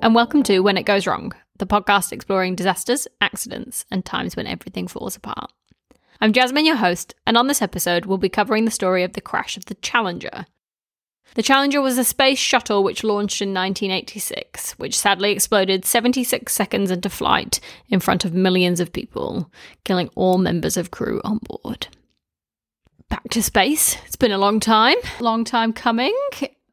And welcome to When It Goes Wrong, the podcast exploring disasters, accidents, and times when everything falls apart. I'm Jasmine, your host, and on this episode, we'll be covering the story of the crash of the Challenger. The Challenger was a space shuttle which launched in 1986, which sadly exploded 76 seconds into flight in front of millions of people, killing all members of crew on board. Back to space. It's been a long time, long time coming.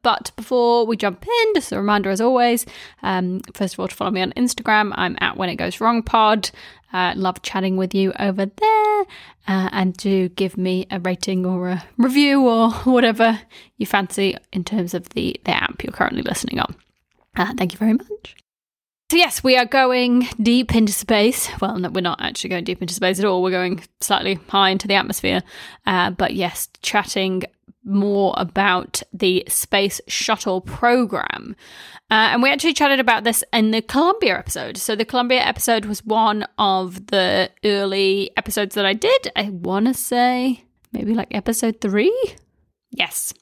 But before we jump in, just a reminder as always, um, first of all, to follow me on Instagram. I'm at When It Goes Wrong Pod. Uh, love chatting with you over there. Uh, and do give me a rating or a review or whatever you fancy in terms of the, the app you're currently listening on. Uh, thank you very much. So, yes, we are going deep into space. Well, no, we're not actually going deep into space at all. We're going slightly high into the atmosphere. Uh, but yes, chatting more about the Space Shuttle program. Uh, and we actually chatted about this in the Columbia episode. So, the Columbia episode was one of the early episodes that I did. I want to say maybe like episode three. Yes,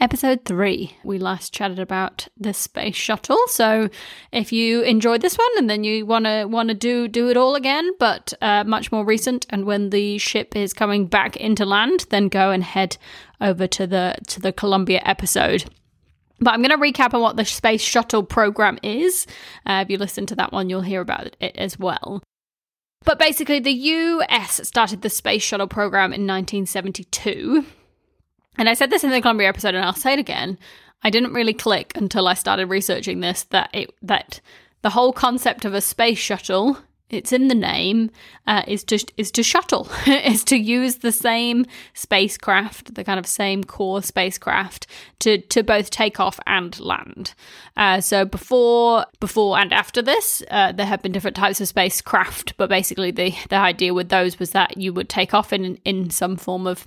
episode three. We last chatted about the space shuttle. So, if you enjoyed this one and then you want to do do it all again, but uh, much more recent, and when the ship is coming back into land, then go and head over to the to the Columbia episode. But I'm going to recap on what the space shuttle program is. Uh, if you listen to that one, you'll hear about it as well. But basically, the US started the space shuttle program in 1972 and I said this in the Columbia episode, and I'll say it again. I didn't really click until I started researching this that it that the whole concept of a space shuttle it's in the name uh, is to is to shuttle is to use the same spacecraft the kind of same core spacecraft to to both take off and land uh, so before before and after this uh, there have been different types of spacecraft but basically the the idea with those was that you would take off in in some form of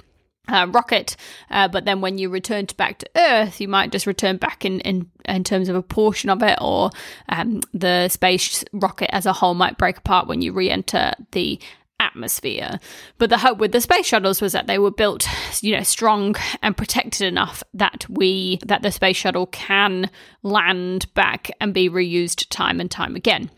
uh, rocket, uh, but then when you returned back to Earth, you might just return back in, in, in terms of a portion of it, or um, the space rocket as a whole might break apart when you re enter the atmosphere. But the hope with the space shuttles was that they were built, you know, strong and protected enough that we that the space shuttle can land back and be reused time and time again.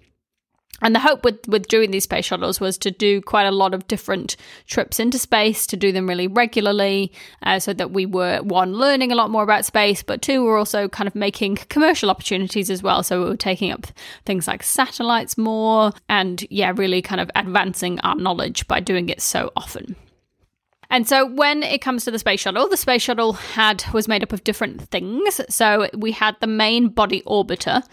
And the hope with, with doing these space shuttles was to do quite a lot of different trips into space, to do them really regularly, uh, so that we were, one, learning a lot more about space, but two, we're also kind of making commercial opportunities as well. So we were taking up things like satellites more, and yeah, really kind of advancing our knowledge by doing it so often. And so when it comes to the space shuttle, the space shuttle had was made up of different things. So we had the main body orbiter, uh,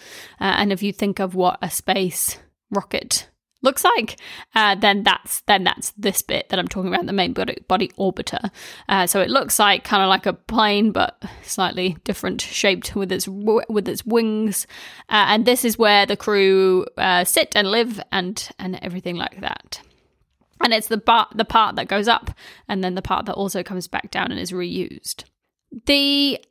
and if you think of what a space rocket looks like, uh, then that's then that's this bit that I'm talking about, the main body, body orbiter. Uh, so it looks like kind of like a plane, but slightly different shaped with its with its wings. Uh, and this is where the crew uh, sit and live and and everything like that. And it's the part the part that goes up, and then the part that also comes back down and is reused. The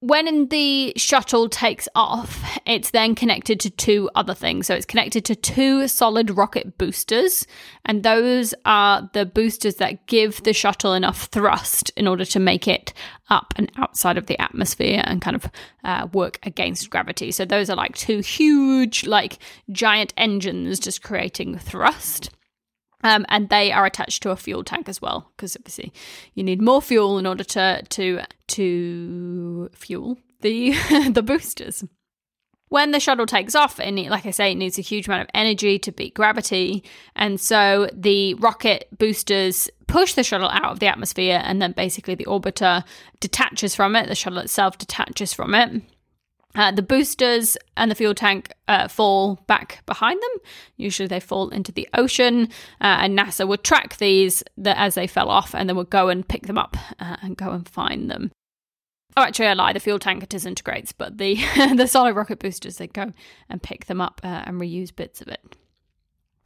when the shuttle takes off, it's then connected to two other things. So it's connected to two solid rocket boosters, and those are the boosters that give the shuttle enough thrust in order to make it up and outside of the atmosphere and kind of uh, work against gravity. So those are like two huge, like giant engines just creating thrust. Um, and they are attached to a fuel tank as well, because obviously you need more fuel in order to to to fuel the the boosters. When the shuttle takes off, and like I say, it needs a huge amount of energy to beat gravity, and so the rocket boosters push the shuttle out of the atmosphere, and then basically the orbiter detaches from it. The shuttle itself detaches from it uh, the boosters and the fuel tank uh, fall back behind them. Usually they fall into the ocean, uh, and NASA would track these the, as they fell off and then would go and pick them up uh, and go and find them. Oh, actually, I lie. The fuel tank disintegrates, but the the solid rocket boosters they go and pick them up uh, and reuse bits of it.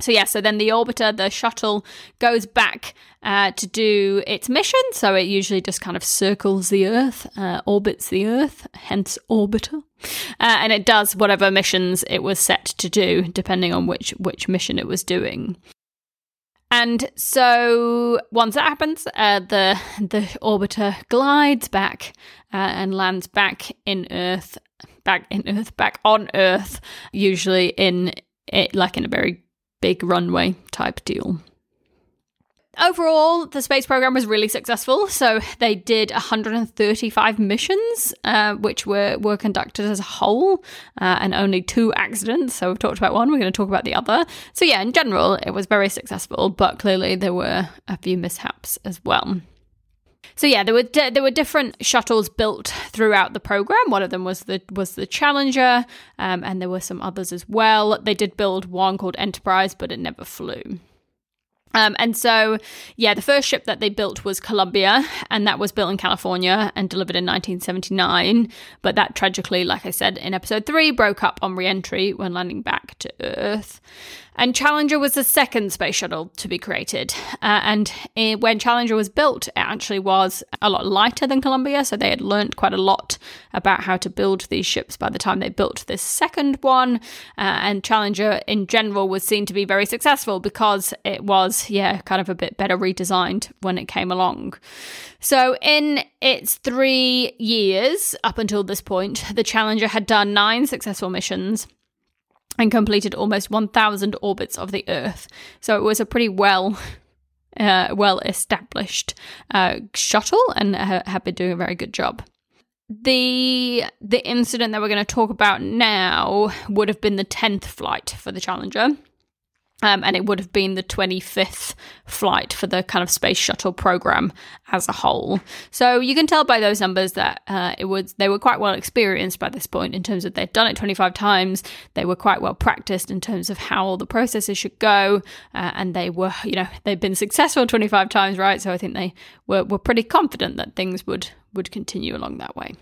So yeah, so then the orbiter, the shuttle, goes back uh, to do its mission. So it usually just kind of circles the Earth, uh, orbits the Earth, hence orbiter, uh, and it does whatever missions it was set to do, depending on which which mission it was doing. And so once that happens, uh, the the orbiter glides back uh, and lands back in Earth back in Earth, back on Earth, usually in it like in a very big runway type deal. Overall, the space program was really successful. So they did 135 missions, uh, which were, were conducted as a whole, uh, and only two accidents. So we've talked about one, we're going to talk about the other. So, yeah, in general, it was very successful, but clearly there were a few mishaps as well. So yeah, there were di- there were different shuttles built throughout the program. One of them was the was the Challenger, um, and there were some others as well. They did build one called Enterprise, but it never flew. Um, and so, yeah, the first ship that they built was Columbia, and that was built in California and delivered in 1979. But that tragically, like I said in episode three, broke up on re entry when landing back to Earth. And Challenger was the second space shuttle to be created. Uh, and it, when Challenger was built, it actually was a lot lighter than Columbia. So they had learnt quite a lot about how to build these ships by the time they built this second one. Uh, and Challenger in general was seen to be very successful because it was, yeah, kind of a bit better redesigned when it came along. So in its three years up until this point, the Challenger had done nine successful missions and completed almost 1,000 orbits of the Earth. So it was a pretty well. Uh, well established uh, shuttle and ha- have been doing a very good job. The the incident that we're going to talk about now would have been the tenth flight for the Challenger, um, and it would have been the 25th flight for the kind of space shuttle program as a whole. So you can tell by those numbers that uh, it was they were quite well experienced by this point in terms of they'd done it 25 times. They were quite well practiced in terms of how all the processes should go, uh, and they were you know they've been successful 25 times, right? So I think they were were pretty confident that things would would continue along that way.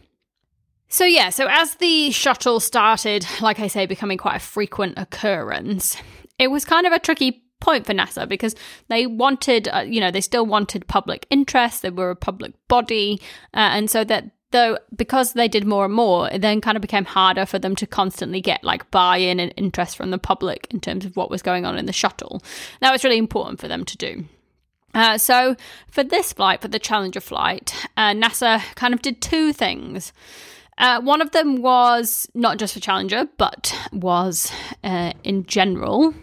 So, yeah, so as the shuttle started, like I say, becoming quite a frequent occurrence, it was kind of a tricky point for NASA because they wanted, uh, you know, they still wanted public interest. They were a public body, uh, and so that though because they did more and more, it then kind of became harder for them to constantly get like buy-in and interest from the public in terms of what was going on in the shuttle. That was really important for them to do. Uh, so for this flight, for the Challenger flight, uh, NASA kind of did two things. Uh, one of them was not just for Challenger, but was uh, in general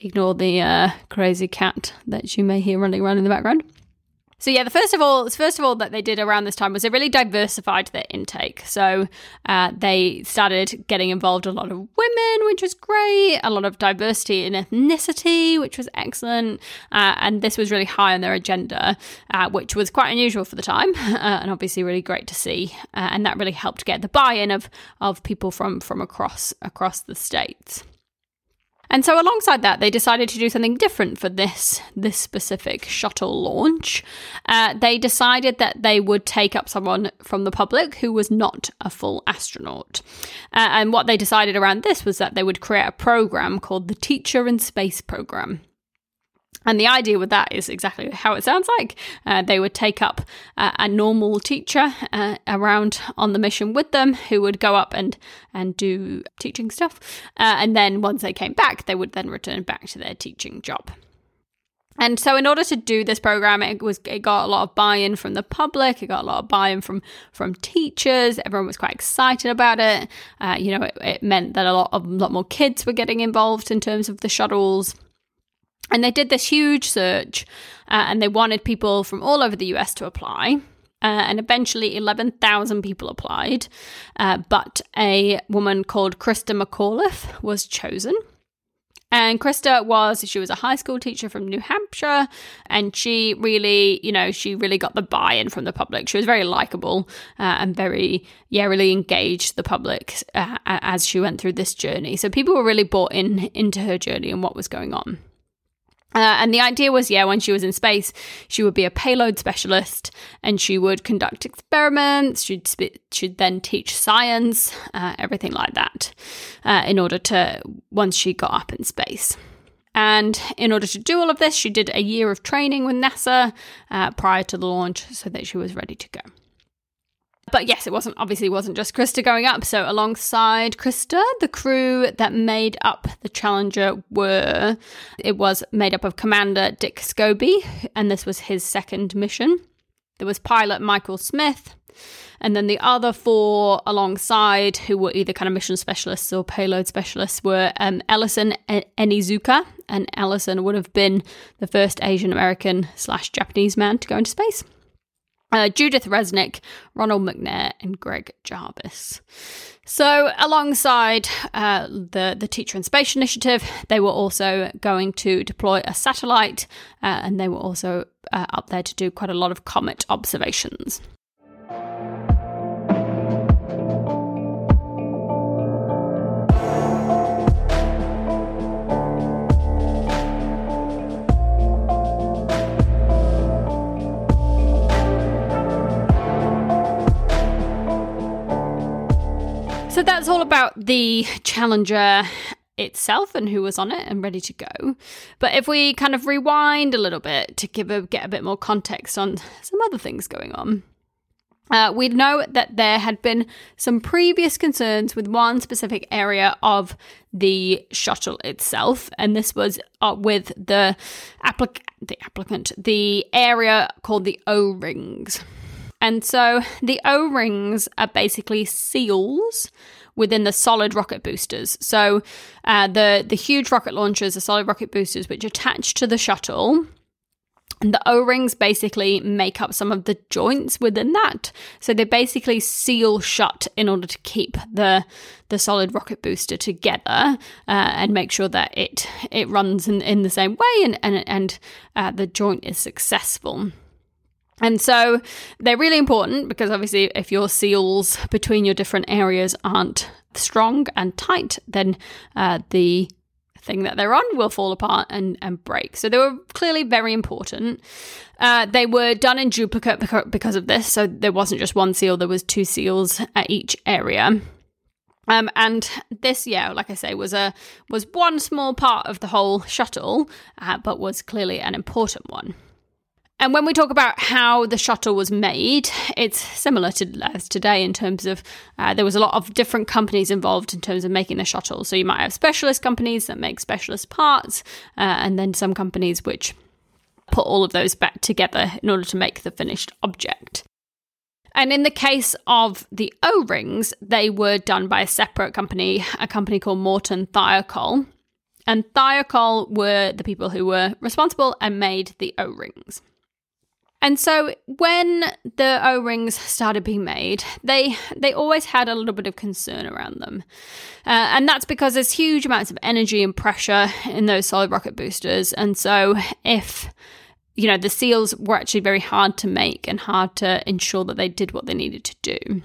Ignore the uh, crazy cat that you may hear running around in the background. So yeah, the first of all, first of all that they did around this time was they really diversified their intake. So uh, they started getting involved a lot of women, which was great. A lot of diversity in ethnicity, which was excellent. Uh, and this was really high on their agenda, uh, which was quite unusual for the time, uh, and obviously really great to see. Uh, and that really helped get the buy-in of of people from from across across the states. And so alongside that, they decided to do something different for this this specific shuttle launch. Uh, they decided that they would take up someone from the public who was not a full astronaut. Uh, and what they decided around this was that they would create a program called the Teacher in Space Program. And the idea with that is exactly how it sounds like. Uh, they would take up uh, a normal teacher uh, around on the mission with them who would go up and, and do teaching stuff. Uh, and then once they came back, they would then return back to their teaching job. And so, in order to do this program, it was it got a lot of buy-in from the public. It got a lot of buy-in from from teachers. Everyone was quite excited about it. Uh, you know, it, it meant that a lot of a lot more kids were getting involved in terms of the shuttles. And they did this huge search uh, and they wanted people from all over the US to apply. Uh, and eventually 11,000 people applied. Uh, but a woman called Christa McAuliffe was chosen. And Christa was, she was a high school teacher from New Hampshire, and she really, you know, she really got the buy in from the public. She was very likable uh, and very, yeah, really engaged the public uh, as she went through this journey. So people were really bought in into her journey and what was going on. Uh, and the idea was, yeah, when she was in space, she would be a payload specialist and she would conduct experiments. She'd, sp- she'd then teach science, uh, everything like that, uh, in order to, once she got up in space. And in order to do all of this, she did a year of training with NASA uh, prior to the launch so that she was ready to go. But yes, it wasn't obviously wasn't just Christa going up. So alongside Christa, the crew that made up the Challenger were it was made up of Commander Dick Scobie, and this was his second mission. There was pilot Michael Smith, And then the other four alongside, who were either kind of mission specialists or payload specialists, were um, Ellison Onizuka. And Ellison would have been the first Asian American slash Japanese man to go into space. Uh, Judith Resnik, Ronald McNair, and Greg Jarvis. So, alongside uh, the the Teacher in Space initiative, they were also going to deploy a satellite, uh, and they were also uh, up there to do quite a lot of comet observations. So that's all about the Challenger itself and who was on it and ready to go. But if we kind of rewind a little bit to give a get a bit more context on some other things going on. Uh, we know that there had been some previous concerns with one specific area of the shuttle itself, and this was uh, with the, applic- the applicant, the area called the O rings. And so the O rings are basically seals within the solid rocket boosters. So uh, the the huge rocket launchers, the solid rocket boosters, which attach to the shuttle. And the O rings basically make up some of the joints within that. So they basically seal shut in order to keep the the solid rocket booster together uh, and make sure that it it runs in, in the same way and and, and uh, the joint is successful. And so they're really important because obviously, if your seals between your different areas aren't strong and tight, then uh, the thing that they're on will fall apart and, and break. So they were clearly very important. Uh, they were done in duplicate because of this. So there wasn't just one seal, there was two seals at each area. Um, and this, yeah, like I say, was a was one small part of the whole shuttle, uh, but was clearly an important one. And when we talk about how the shuttle was made, it's similar to as today in terms of uh, there was a lot of different companies involved in terms of making the shuttle. So you might have specialist companies that make specialist parts, uh, and then some companies which put all of those back together in order to make the finished object. And in the case of the O rings, they were done by a separate company, a company called Morton Thiokol. And Thiokol were the people who were responsible and made the O rings. And so when the O-rings started being made, they they always had a little bit of concern around them. Uh, and that's because there's huge amounts of energy and pressure in those solid rocket boosters. And so if you know, the seals were actually very hard to make and hard to ensure that they did what they needed to do.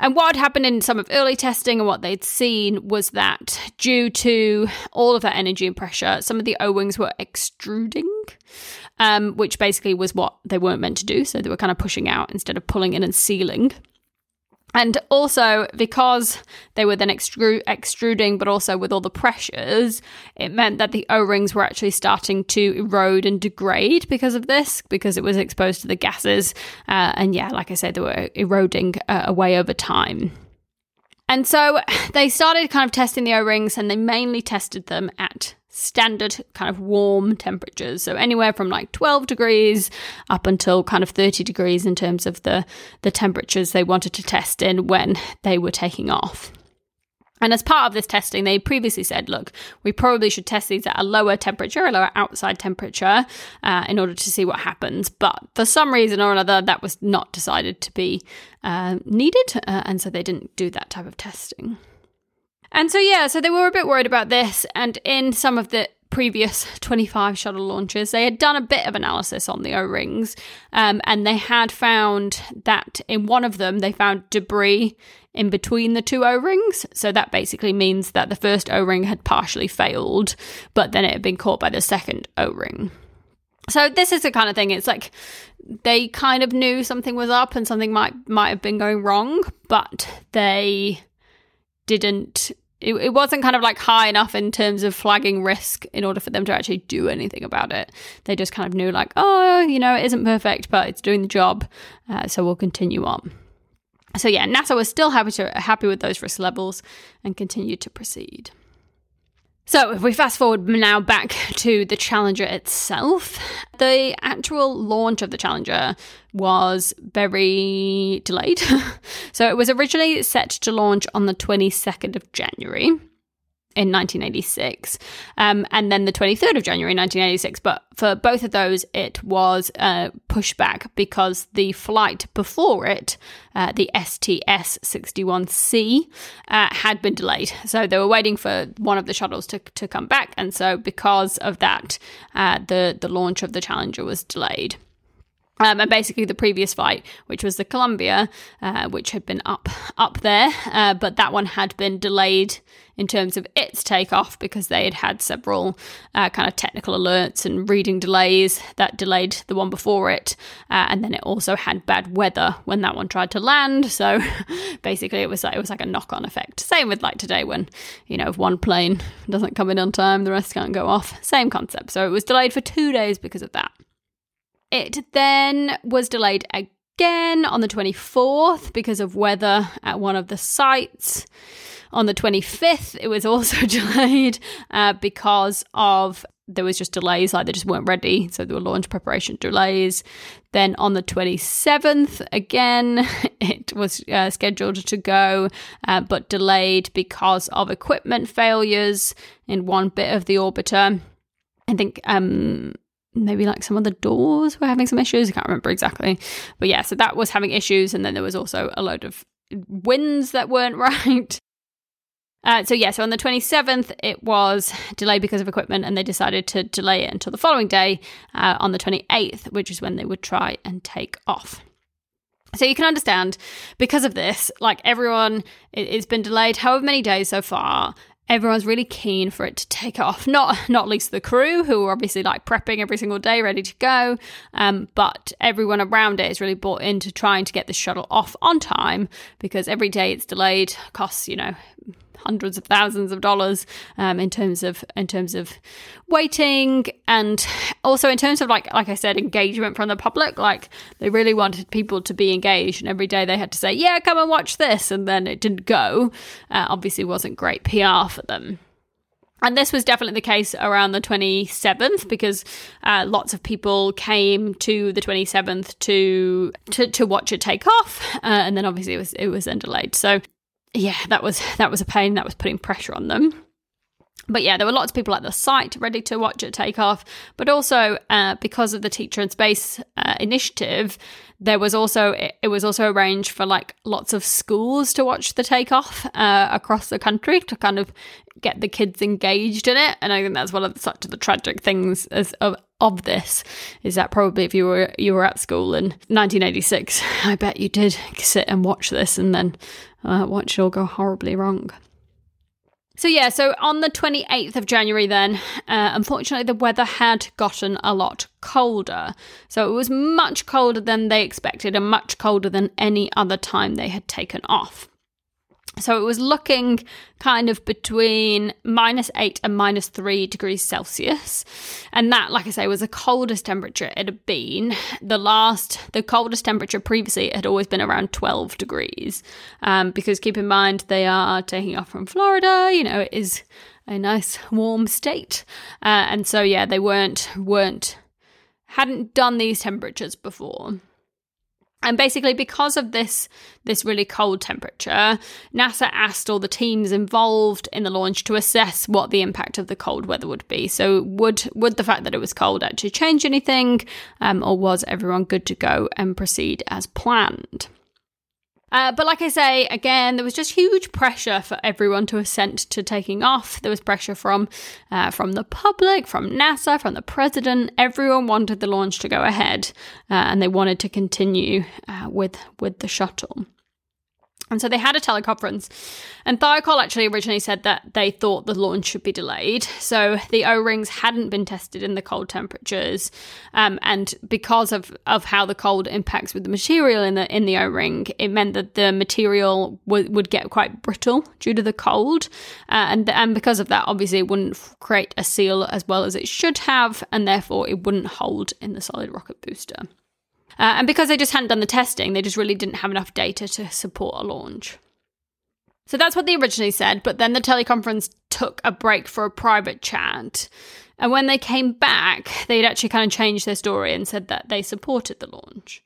And what had happened in some of early testing and what they'd seen was that due to all of that energy and pressure, some of the O rings were extruding, um, which basically was what they weren't meant to do. So they were kind of pushing out instead of pulling in and sealing. And also, because they were then extru- extruding, but also with all the pressures, it meant that the O rings were actually starting to erode and degrade because of this, because it was exposed to the gases. Uh, and yeah, like I said, they were eroding uh, away over time. And so they started kind of testing the O rings and they mainly tested them at standard kind of warm temperatures. So anywhere from like 12 degrees up until kind of 30 degrees in terms of the, the temperatures they wanted to test in when they were taking off. And as part of this testing, they previously said, look, we probably should test these at a lower temperature, a lower outside temperature, uh, in order to see what happens. But for some reason or another, that was not decided to be uh, needed. Uh, and so they didn't do that type of testing. And so, yeah, so they were a bit worried about this. And in some of the previous 25 shuttle launches, they had done a bit of analysis on the O rings. Um, and they had found that in one of them, they found debris in between the two O rings. So that basically means that the first O ring had partially failed, but then it had been caught by the second O ring. So this is the kind of thing. It's like they kind of knew something was up and something might might have been going wrong, but they didn't it, it wasn't kind of like high enough in terms of flagging risk in order for them to actually do anything about it. They just kind of knew, like, oh, you know, it isn't perfect, but it's doing the job, uh, so we'll continue on. So yeah, NASA was still happy to happy with those risk levels and continued to proceed. So, if we fast forward now back to the Challenger itself, the actual launch of the Challenger was very delayed. so, it was originally set to launch on the 22nd of January in 1986, um, and then the 23rd of January 1986. But for both of those, it was uh, pushed back because the flight before it, uh, the STS 61C, uh, had been delayed. So they were waiting for one of the shuttles to, to come back, and so because of that, uh, the the launch of the Challenger was delayed. Um, and basically, the previous fight, which was the Columbia, uh, which had been up up there, uh, but that one had been delayed in terms of its takeoff because they had had several uh, kind of technical alerts and reading delays that delayed the one before it, uh, and then it also had bad weather when that one tried to land. So basically, it was like it was like a knock on effect. Same with like today when you know if one plane doesn't come in on time, the rest can't go off. Same concept. So it was delayed for two days because of that. It then was delayed again on the 24th because of weather at one of the sites. On the 25th, it was also delayed uh, because of there was just delays, like they just weren't ready. So there were launch preparation delays. Then on the 27th, again, it was uh, scheduled to go, uh, but delayed because of equipment failures in one bit of the orbiter. I think um, maybe like some of the doors were having some issues. I can't remember exactly. But yeah, so that was having issues. And then there was also a load of winds that weren't right. Uh, so yeah, so on the 27th, it was delayed because of equipment, and they decided to delay it until the following day uh, on the 28th, which is when they would try and take off. So you can understand because of this, like everyone, it, has been delayed however many days so far, everyone's really keen for it to take off. Not not least the crew, who are obviously like prepping every single day, ready to go. Um, but everyone around it is really bought into trying to get the shuttle off on time because every day it's delayed costs you know hundreds of thousands of dollars um, in terms of in terms of waiting and also in terms of like like I said engagement from the public. Like they really wanted people to be engaged and every day they had to say yeah come and watch this and then it didn't go. Uh, obviously wasn't great PR for them. And this was definitely the case around the 27th because uh, lots of people came to the 27th to to, to watch it take off, uh, and then obviously it was it was then delayed. So yeah, that was that was a pain. That was putting pressure on them. But yeah, there were lots of people at the site ready to watch it take off. But also, uh, because of the Teacher in Space uh, initiative, there was also it, it, was also arranged for like lots of schools to watch the takeoff uh, across the country to kind of get the kids engaged in it. And I think that's one of the, such of the tragic things as, of of this is that probably if you were you were at school in 1986, I bet you did sit and watch this and then uh, it all go horribly wrong. So, yeah, so on the 28th of January, then, uh, unfortunately, the weather had gotten a lot colder. So, it was much colder than they expected and much colder than any other time they had taken off. So it was looking kind of between minus eight and minus three degrees Celsius. And that, like I say, was the coldest temperature it had been. The last, the coldest temperature previously had always been around 12 degrees. Um, because keep in mind, they are taking off from Florida, you know, it is a nice warm state. Uh, and so, yeah, they weren't, weren't, hadn't done these temperatures before. And basically, because of this this really cold temperature, NASA asked all the teams involved in the launch to assess what the impact of the cold weather would be. So, would would the fact that it was cold actually change anything, um, or was everyone good to go and proceed as planned? Uh, but like I say, again, there was just huge pressure for everyone to assent to taking off. There was pressure from uh, from the public, from NASA, from the president. Everyone wanted the launch to go ahead, uh, and they wanted to continue uh, with with the shuttle. And so they had a teleconference, and Thiokol actually originally said that they thought the launch should be delayed. So the O rings hadn't been tested in the cold temperatures, um, and because of, of how the cold impacts with the material in the in the O ring, it meant that the material w- would get quite brittle due to the cold, uh, and and because of that, obviously it wouldn't create a seal as well as it should have, and therefore it wouldn't hold in the solid rocket booster. Uh, and because they just hadn't done the testing, they just really didn't have enough data to support a launch. So that's what they originally said, but then the teleconference took a break for a private chat. And when they came back, they'd actually kind of changed their story and said that they supported the launch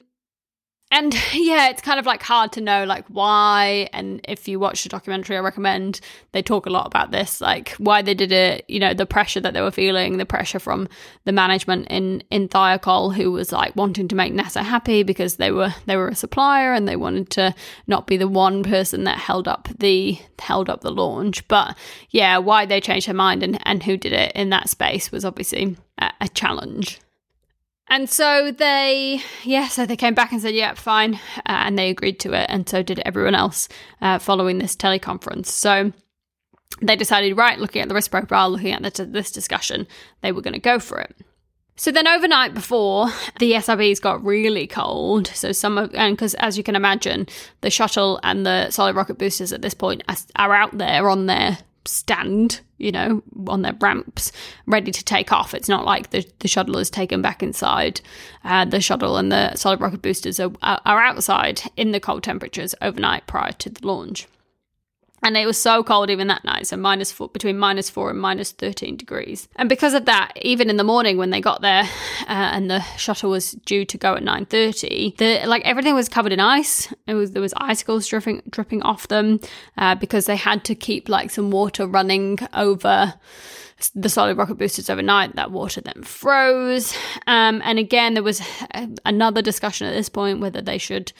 and yeah, it's kind of like hard to know like why. And if you watch the documentary, I recommend they talk a lot about this, like why they did it. You know, the pressure that they were feeling, the pressure from the management in in Thiokol, who was like wanting to make NASA happy because they were they were a supplier and they wanted to not be the one person that held up the held up the launch. But yeah, why they changed their mind and and who did it in that space was obviously a, a challenge. And so they, yeah, so they came back and said, yeah, fine. Uh, and they agreed to it. And so did everyone else uh, following this teleconference. So they decided, right, looking at the risk profile, looking at the, this discussion, they were going to go for it. So then overnight before, the SRBs got really cold. So some of, and because as you can imagine, the shuttle and the solid rocket boosters at this point are, are out there on their stand, you know, on their ramps, ready to take off. It's not like the, the shuttle is taken back inside. Uh, the shuttle and the solid rocket boosters are, are outside in the cold temperatures overnight prior to the launch. And it was so cold even that night, so minus four, between minus four and minus 13 degrees. And because of that, even in the morning when they got there uh, and the shuttle was due to go at 9.30, the, like everything was covered in ice. It was, there was icicles dripping, dripping off them uh, because they had to keep like some water running over the solid rocket boosters overnight. That water then froze. Um, and again, there was another discussion at this point whether they should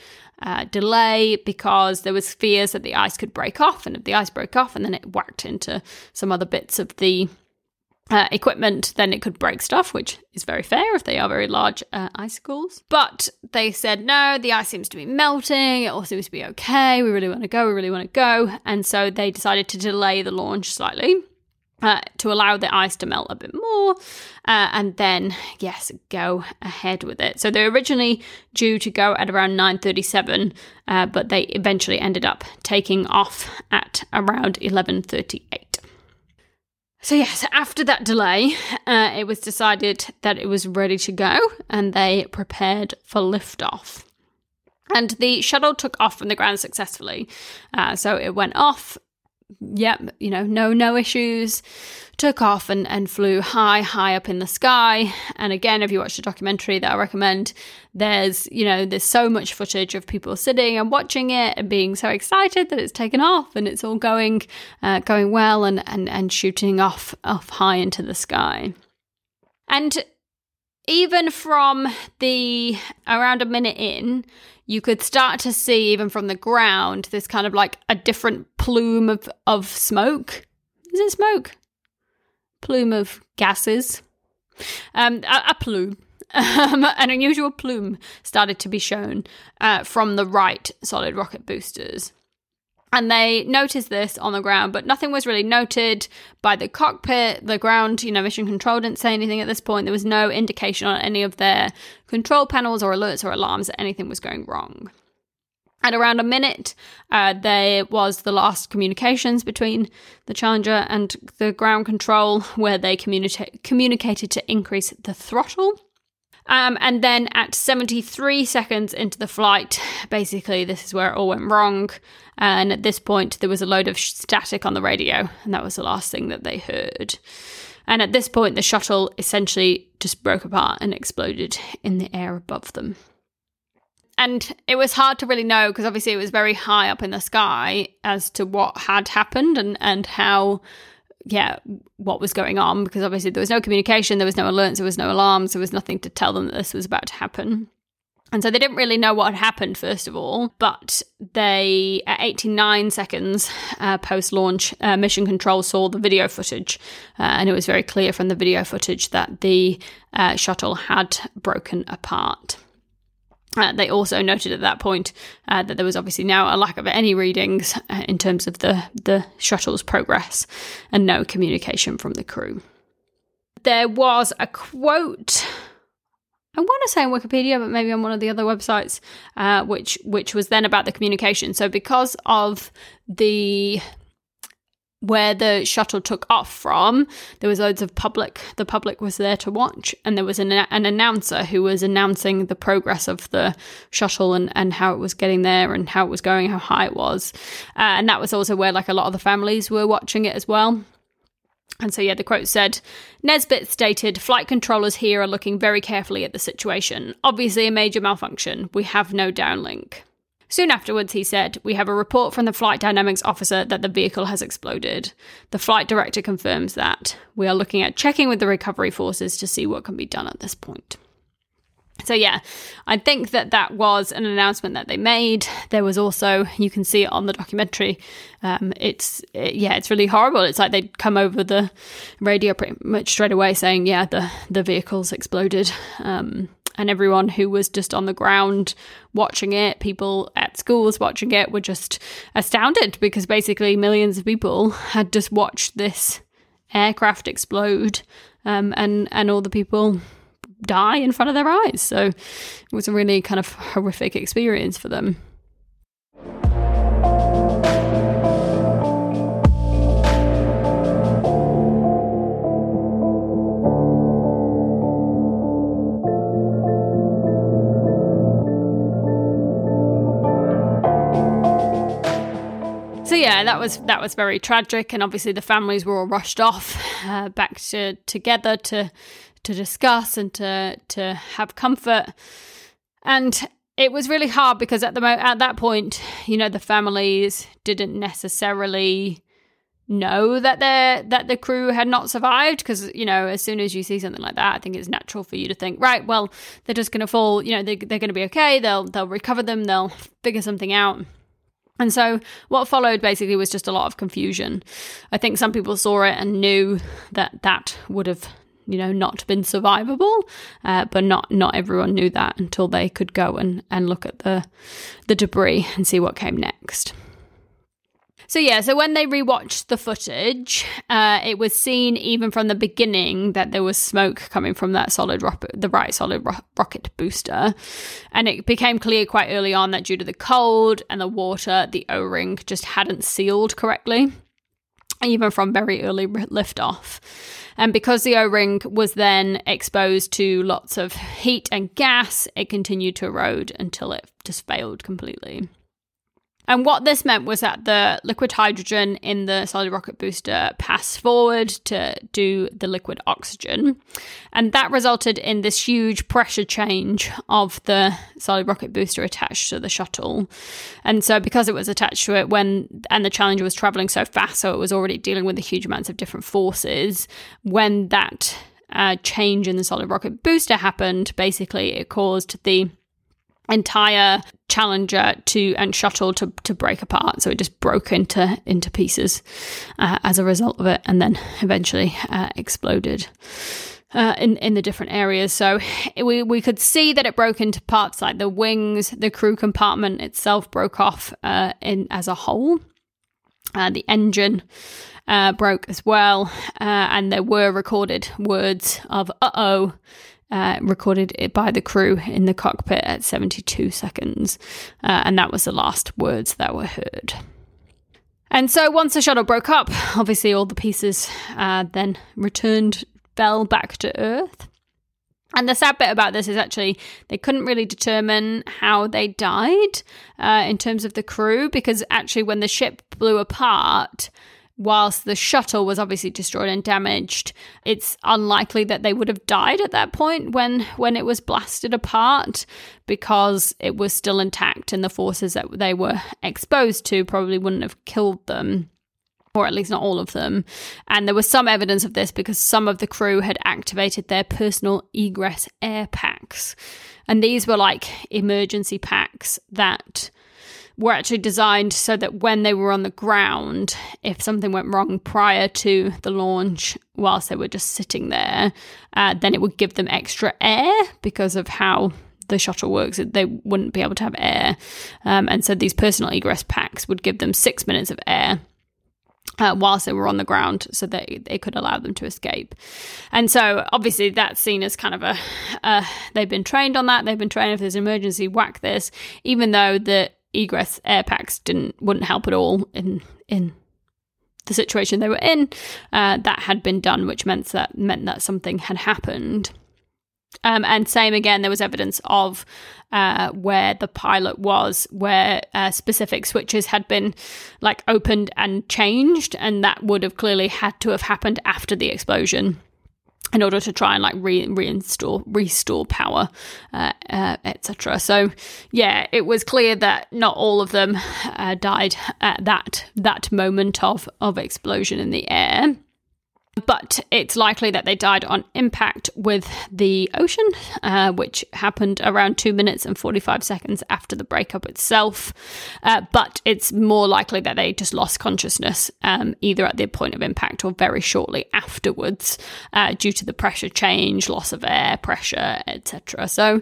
uh, delay because there was fears that the ice could break off, and if the ice broke off and then it whacked into some other bits of the uh, equipment, then it could break stuff, which is very fair if they are very large uh, icicles. But they said, no, the ice seems to be melting. It all seems to be okay. We really want to go. We really want to go. And so they decided to delay the launch slightly uh, to allow the ice to melt a bit more, uh, and then yes, go ahead with it. So they're originally due to go at around 9:37, uh, but they eventually ended up taking off at around 11:38. So yes, after that delay, uh, it was decided that it was ready to go, and they prepared for liftoff. And the shuttle took off from the ground successfully. Uh, so it went off yep, you know, no no issues. Took off and, and flew high, high up in the sky. And again, if you watch the documentary that I recommend, there's, you know, there's so much footage of people sitting and watching it and being so excited that it's taken off and it's all going uh, going well and, and, and shooting off off high into the sky. And even from the around a minute in, you could start to see even from the ground this kind of like a different plume of, of smoke. Is it smoke? Plume of gases. Um, a, a plume. Um, an unusual plume started to be shown uh, from the right solid rocket boosters. And they noticed this on the ground, but nothing was really noted by the cockpit. The ground, you know, mission control didn't say anything at this point. There was no indication on any of their control panels or alerts or alarms that anything was going wrong. At around a minute, uh, there was the last communications between the Challenger and the ground control, where they communica- communicated to increase the throttle. Um, and then at 73 seconds into the flight, basically, this is where it all went wrong. And at this point, there was a load of static on the radio, and that was the last thing that they heard. And at this point, the shuttle essentially just broke apart and exploded in the air above them. And it was hard to really know because obviously it was very high up in the sky as to what had happened and, and how yeah, what was going on because obviously there was no communication, there was no alerts, there was no alarms, there was nothing to tell them that this was about to happen. And so they didn't really know what had happened, first of all, but they, at 89 seconds uh, post launch, uh, Mission Control saw the video footage, uh, and it was very clear from the video footage that the uh, shuttle had broken apart. Uh, they also noted at that point uh, that there was obviously now a lack of any readings in terms of the, the shuttle's progress and no communication from the crew. There was a quote, I want to say on Wikipedia, but maybe on one of the other websites, uh, which which was then about the communication. So because of the where the shuttle took off from, there was loads of public. The public was there to watch, and there was an, an announcer who was announcing the progress of the shuttle and, and how it was getting there and how it was going, how high it was. Uh, and that was also where like a lot of the families were watching it as well. And so, yeah, the quote said Nesbitt stated, Flight controllers here are looking very carefully at the situation. Obviously, a major malfunction. We have no downlink. Soon afterwards, he said, We have a report from the flight dynamics officer that the vehicle has exploded. The flight director confirms that. We are looking at checking with the recovery forces to see what can be done at this point. So, yeah, I think that that was an announcement that they made. There was also, you can see it on the documentary. Um, it's, it, yeah, it's really horrible. It's like they'd come over the radio pretty much straight away saying, yeah, the, the vehicle's exploded. Um, and everyone who was just on the ground watching it, people at schools watching it, were just astounded because basically millions of people had just watched this aircraft explode, um, and and all the people die in front of their eyes. So it was a really kind of horrific experience for them. so yeah, that was that was very tragic, and obviously the families were all rushed off uh, back to together to to discuss and to to have comfort, and it was really hard because at the mo- at that point, you know, the families didn't necessarily know that their that the crew had not survived because you know as soon as you see something like that i think it's natural for you to think right well they're just going to fall you know they, they're going to be okay they'll they'll recover them they'll figure something out and so what followed basically was just a lot of confusion. I think some people saw it and knew that that would have you know not been survivable uh, but not not everyone knew that until they could go and and look at the the debris and see what came next. So yeah, so when they rewatched the footage, uh, it was seen even from the beginning that there was smoke coming from that solid rocket, the right solid ro- rocket booster, and it became clear quite early on that due to the cold and the water, the O-ring just hadn't sealed correctly, even from very early liftoff. And because the O ring was then exposed to lots of heat and gas, it continued to erode until it just failed completely. And what this meant was that the liquid hydrogen in the solid rocket booster passed forward to do the liquid oxygen. And that resulted in this huge pressure change of the solid rocket booster attached to the shuttle. And so, because it was attached to it when, and the Challenger was traveling so fast, so it was already dealing with the huge amounts of different forces, when that uh, change in the solid rocket booster happened, basically it caused the entire challenger to and shuttle to to break apart so it just broke into into pieces uh, as a result of it and then eventually uh, exploded uh, in in the different areas. So we we could see that it broke into parts like the wings, the crew compartment itself broke off uh, in as a whole. Uh, the engine uh, broke as well, and there were recorded words of "uh oh." Uh, recorded it by the crew in the cockpit at 72 seconds, uh, and that was the last words that were heard. And so once the shuttle broke up, obviously all the pieces uh, then returned, fell back to Earth. And the sad bit about this is actually they couldn't really determine how they died uh, in terms of the crew because actually, when the ship blew apart, whilst the shuttle was obviously destroyed and damaged, it's unlikely that they would have died at that point when when it was blasted apart because it was still intact and the forces that they were exposed to probably wouldn't have killed them or at least not all of them. And there was some evidence of this because some of the crew had activated their personal egress air packs. And these were like emergency packs that were actually designed so that when they were on the ground, if something went wrong prior to the launch, whilst they were just sitting there, uh, then it would give them extra air because of how the shuttle works. They wouldn't be able to have air. Um, and so these personal egress packs would give them six minutes of air. Uh, whilst they were on the ground, so that they could allow them to escape. And so, obviously, that's seen as kind of a uh, they've been trained on that. They've been trained if there's an emergency, whack this. Even though the egress air packs didn't wouldn't help at all in in the situation they were in, uh, that had been done, which meant that meant that something had happened. Um, and same again, there was evidence of uh, where the pilot was, where uh, specific switches had been like opened and changed, and that would have clearly had to have happened after the explosion in order to try and like re- reinstall restore power uh, uh, etc so yeah it was clear that not all of them uh, died at that that moment of of explosion in the air but it's likely that they died on impact with the ocean, uh, which happened around two minutes and 45 seconds after the breakup itself. Uh, but it's more likely that they just lost consciousness um, either at the point of impact or very shortly afterwards uh, due to the pressure change, loss of air pressure, etc. So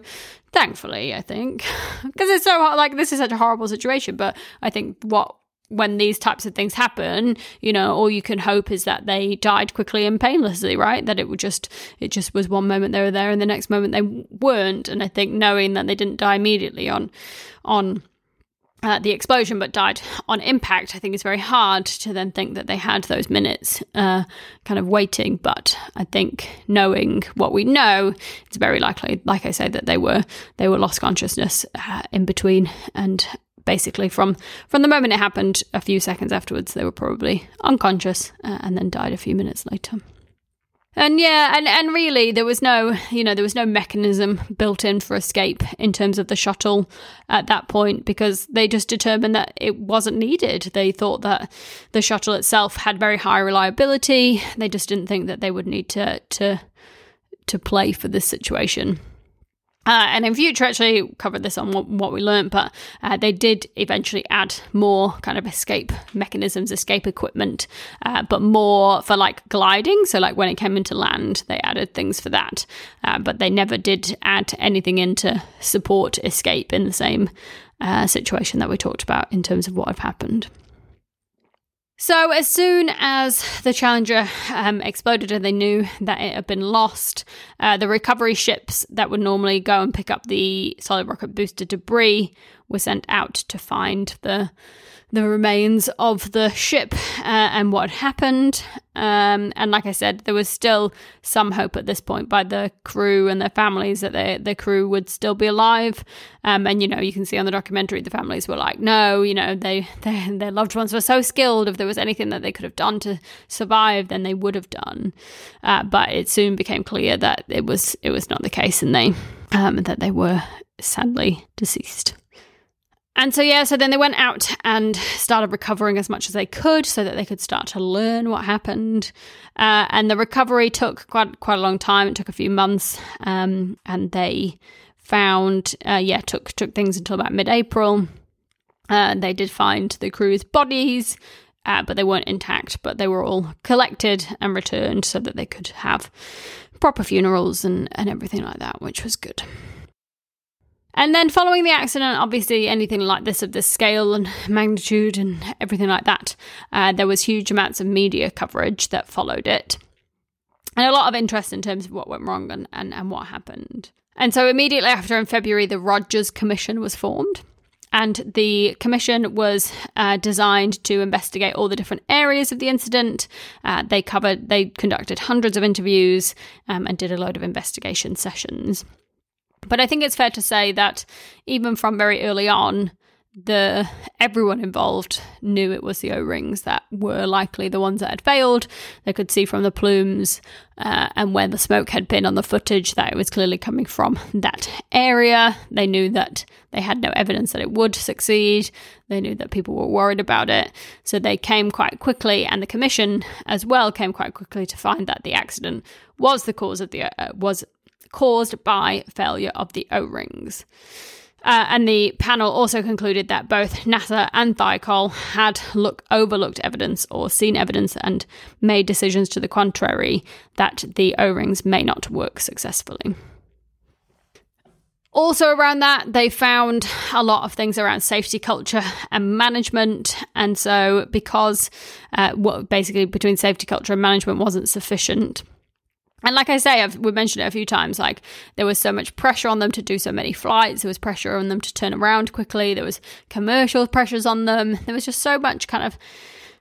thankfully, I think, because it's so like this is such a horrible situation. But I think what when these types of things happen, you know, all you can hope is that they died quickly and painlessly, right? That it would just, it just was one moment they were there and the next moment they weren't. And I think knowing that they didn't die immediately on, on, uh, the explosion, but died on impact, I think is very hard to then think that they had those minutes uh, kind of waiting. But I think knowing what we know, it's very likely, like I say, that they were they were lost consciousness uh, in between, and basically from from the moment it happened a few seconds afterwards they were probably unconscious uh, and then died a few minutes later. And yeah and and really there was no you know there was no mechanism built in for escape in terms of the shuttle at that point because they just determined that it wasn't needed. They thought that the shuttle itself had very high reliability. They just didn't think that they would need to to to play for this situation uh, and in future, actually covered this on what, what we learned, but uh, they did eventually add more kind of escape mechanisms, escape equipment, uh, but more for like gliding. So, like when it came into land, they added things for that, uh, but they never did add anything in to support escape in the same uh, situation that we talked about in terms of what had happened. So, as soon as the Challenger um, exploded and they knew that it had been lost, uh, the recovery ships that would normally go and pick up the solid rocket booster debris were sent out to find the the remains of the ship uh, and what happened. Um, and like I said, there was still some hope at this point by the crew and their families that the the crew would still be alive. Um, and you know, you can see on the documentary, the families were like, "No, you know, they, they their loved ones were so skilled. If there was anything that they could have done to survive, then they would have done." Uh, but it soon became clear that it was it was not the case, and they um, that they were sadly deceased. And so, yeah, so then they went out and started recovering as much as they could so that they could start to learn what happened. Uh, and the recovery took quite, quite a long time. It took a few months. Um, and they found, uh, yeah, took, took things until about mid April. Uh, they did find the crew's bodies, uh, but they weren't intact, but they were all collected and returned so that they could have proper funerals and, and everything like that, which was good. And then following the accident, obviously anything like this of this scale and magnitude and everything like that, uh, there was huge amounts of media coverage that followed it. And a lot of interest in terms of what went wrong and, and, and what happened. And so immediately after in February, the Rogers Commission was formed. And the commission was uh, designed to investigate all the different areas of the incident. Uh, they covered, they conducted hundreds of interviews um, and did a load of investigation sessions. But I think it's fair to say that even from very early on, the everyone involved knew it was the O-rings that were likely the ones that had failed. They could see from the plumes uh, and where the smoke had been on the footage that it was clearly coming from that area. They knew that they had no evidence that it would succeed. They knew that people were worried about it, so they came quite quickly, and the commission as well came quite quickly to find that the accident was the cause of the uh, was caused by failure of the O rings. Uh, and the panel also concluded that both NASA and Thiokol had look, overlooked evidence or seen evidence and made decisions to the contrary that the O rings may not work successfully. Also, around that, they found a lot of things around safety culture and management. And so, because uh, what basically between safety culture and management wasn't sufficient, and like I say, I've we mentioned it a few times. Like there was so much pressure on them to do so many flights. There was pressure on them to turn around quickly. There was commercial pressures on them. There was just so much kind of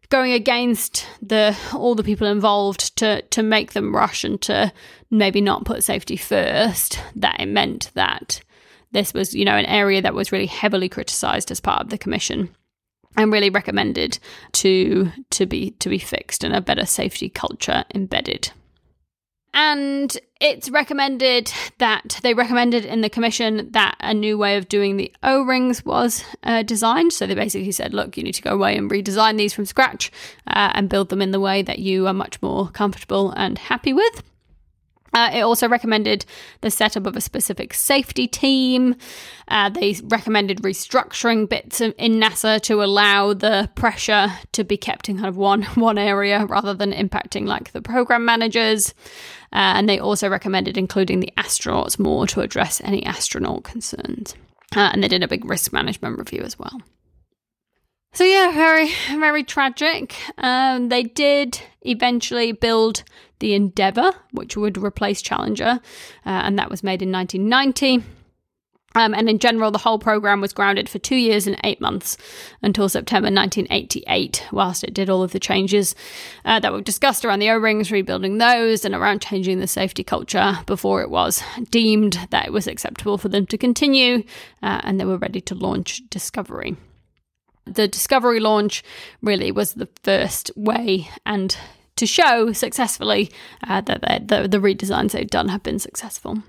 going against the all the people involved to to make them rush and to maybe not put safety first, that it meant that this was, you know, an area that was really heavily criticised as part of the commission and really recommended to to be to be fixed and a better safety culture embedded. And it's recommended that they recommended in the commission that a new way of doing the O rings was uh, designed. So they basically said, look, you need to go away and redesign these from scratch uh, and build them in the way that you are much more comfortable and happy with. Uh, it also recommended the setup of a specific safety team. Uh, they recommended restructuring bits in NASA to allow the pressure to be kept in kind of one one area rather than impacting like the program managers. Uh, and they also recommended including the astronauts more to address any astronaut concerns. Uh, and they did a big risk management review as well. So yeah, very very tragic. Um, they did eventually build the Endeavour, which would replace Challenger, uh, and that was made in 1990. Um, and in general, the whole program was grounded for two years and eight months until September 1988, whilst it did all of the changes uh, that were discussed around the O rings, rebuilding those, and around changing the safety culture before it was deemed that it was acceptable for them to continue uh, and they were ready to launch Discovery the Discovery launch really was the first way and to show successfully uh, that the, the redesigns they've done have been successful.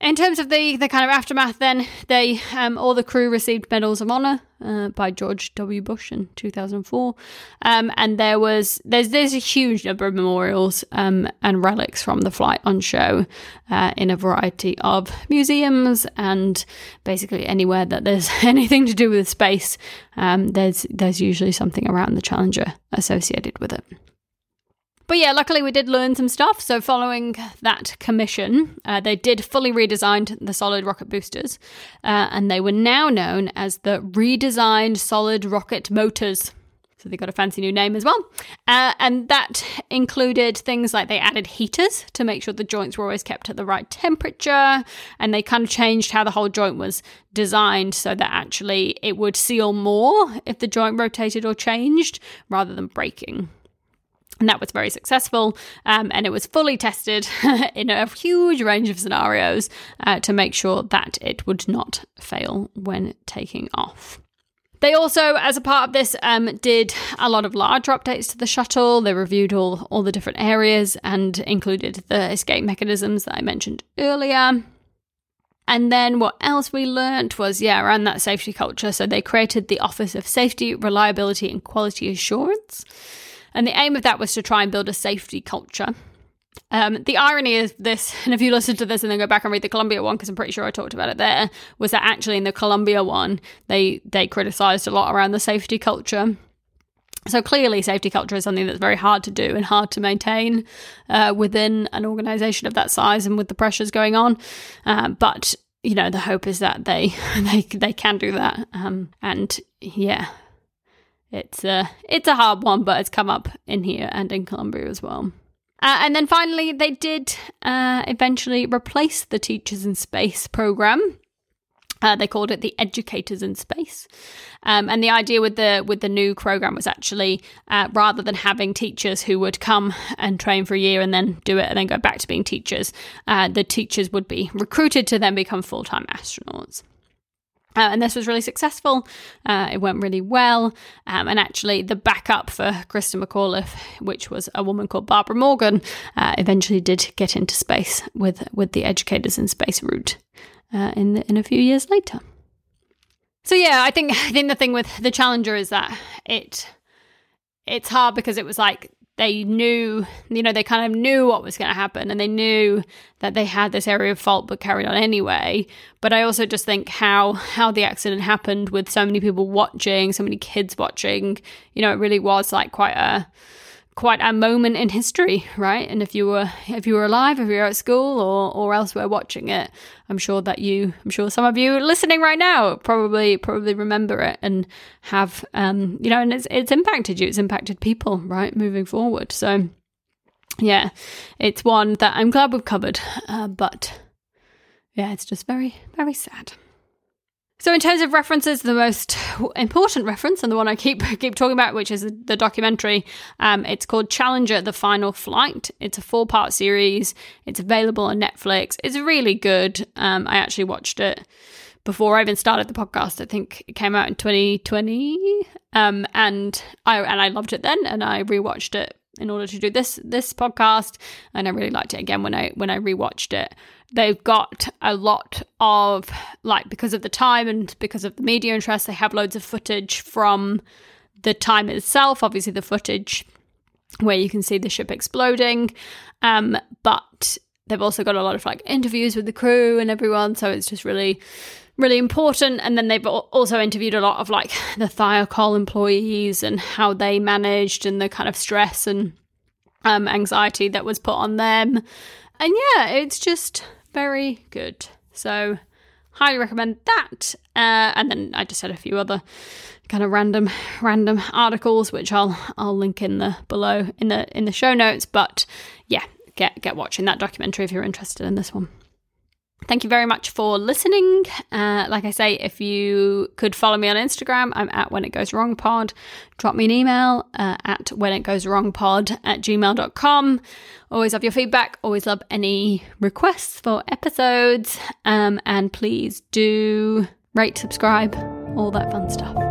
In terms of the, the kind of aftermath, then they um, all the crew received medals of honor uh, by George W. Bush in 2004, um, and there was there's there's a huge number of memorials um, and relics from the flight on show uh, in a variety of museums and basically anywhere that there's anything to do with space. Um, there's there's usually something around the Challenger associated with it. But yeah, luckily we did learn some stuff. So following that commission, uh, they did fully redesign the solid rocket boosters, uh, and they were now known as the redesigned solid rocket motors. So they got a fancy new name as well. Uh, and that included things like they added heaters to make sure the joints were always kept at the right temperature. And they kind of changed how the whole joint was designed so that actually it would seal more if the joint rotated or changed rather than breaking. And that was very successful. Um, and it was fully tested in a huge range of scenarios uh, to make sure that it would not fail when taking off. They also, as a part of this, um, did a lot of larger updates to the shuttle. They reviewed all, all the different areas and included the escape mechanisms that I mentioned earlier. And then what else we learnt was, yeah, around that safety culture. So they created the Office of Safety, Reliability, and Quality Assurance. And the aim of that was to try and build a safety culture. Um, the irony is this, and if you listen to this and then go back and read the Columbia one, because I'm pretty sure I talked about it there, was that actually in the Columbia one, they they criticised a lot around the safety culture. So clearly, safety culture is something that's very hard to do and hard to maintain uh, within an organisation of that size and with the pressures going on. Uh, but you know, the hope is that they they they can do that. Um, and yeah, it's a it's a hard one, but it's come up in here and in Columbia as well. Uh, and then finally, they did uh, eventually replace the Teachers in Space program. Uh, they called it the Educators in Space, um, and the idea with the with the new program was actually uh, rather than having teachers who would come and train for a year and then do it and then go back to being teachers, uh, the teachers would be recruited to then become full time astronauts. Uh, and this was really successful. Uh, it went really well. Um, and actually, the backup for Christa McAuliffe, which was a woman called Barbara Morgan, uh, eventually did get into space with with the Educators in Space route uh, in the, in a few years later. So yeah, I think I think the thing with the Challenger is that it it's hard because it was like they knew, you know, they kind of knew what was going to happen and they knew that they had this area of fault but carried on anyway. But I also just think how how the accident happened with so many people watching, so many kids watching, you know, it really was like quite a quite a moment in history, right? And if you were if you were alive, if you were at school or or elsewhere watching it, I'm sure that you, I'm sure some of you listening right now probably probably remember it and have, um, you know, and it's it's impacted you. It's impacted people, right, moving forward. So, yeah, it's one that I'm glad we've covered, uh, but yeah, it's just very very sad. So, in terms of references, the most important reference and the one I keep keep talking about, which is the documentary, um, it's called Challenger: The Final Flight. It's a four part series. It's available on Netflix. It's really good. Um, I actually watched it before I even started the podcast. I think it came out in 2020, um, and I and I loved it then, and I rewatched it in order to do this this podcast, and I really liked it again when I when I rewatched it they've got a lot of like because of the time and because of the media interest they have loads of footage from the time itself obviously the footage where you can see the ship exploding um, but they've also got a lot of like interviews with the crew and everyone so it's just really really important and then they've also interviewed a lot of like the thiokol employees and how they managed and the kind of stress and um, anxiety that was put on them and yeah it's just very good. So, highly recommend that. Uh, and then I just had a few other kind of random random articles which I'll I'll link in the below in the in the show notes. But yeah, get get watching that documentary if you're interested in this one. Thank you very much for listening. Uh, like I say, if you could follow me on Instagram, I'm at when it goes wrong pod. Drop me an email uh, at when it goes wrong pod at gmail.com. Always love your feedback. Always love any requests for episodes. Um, and please do rate, subscribe, all that fun stuff.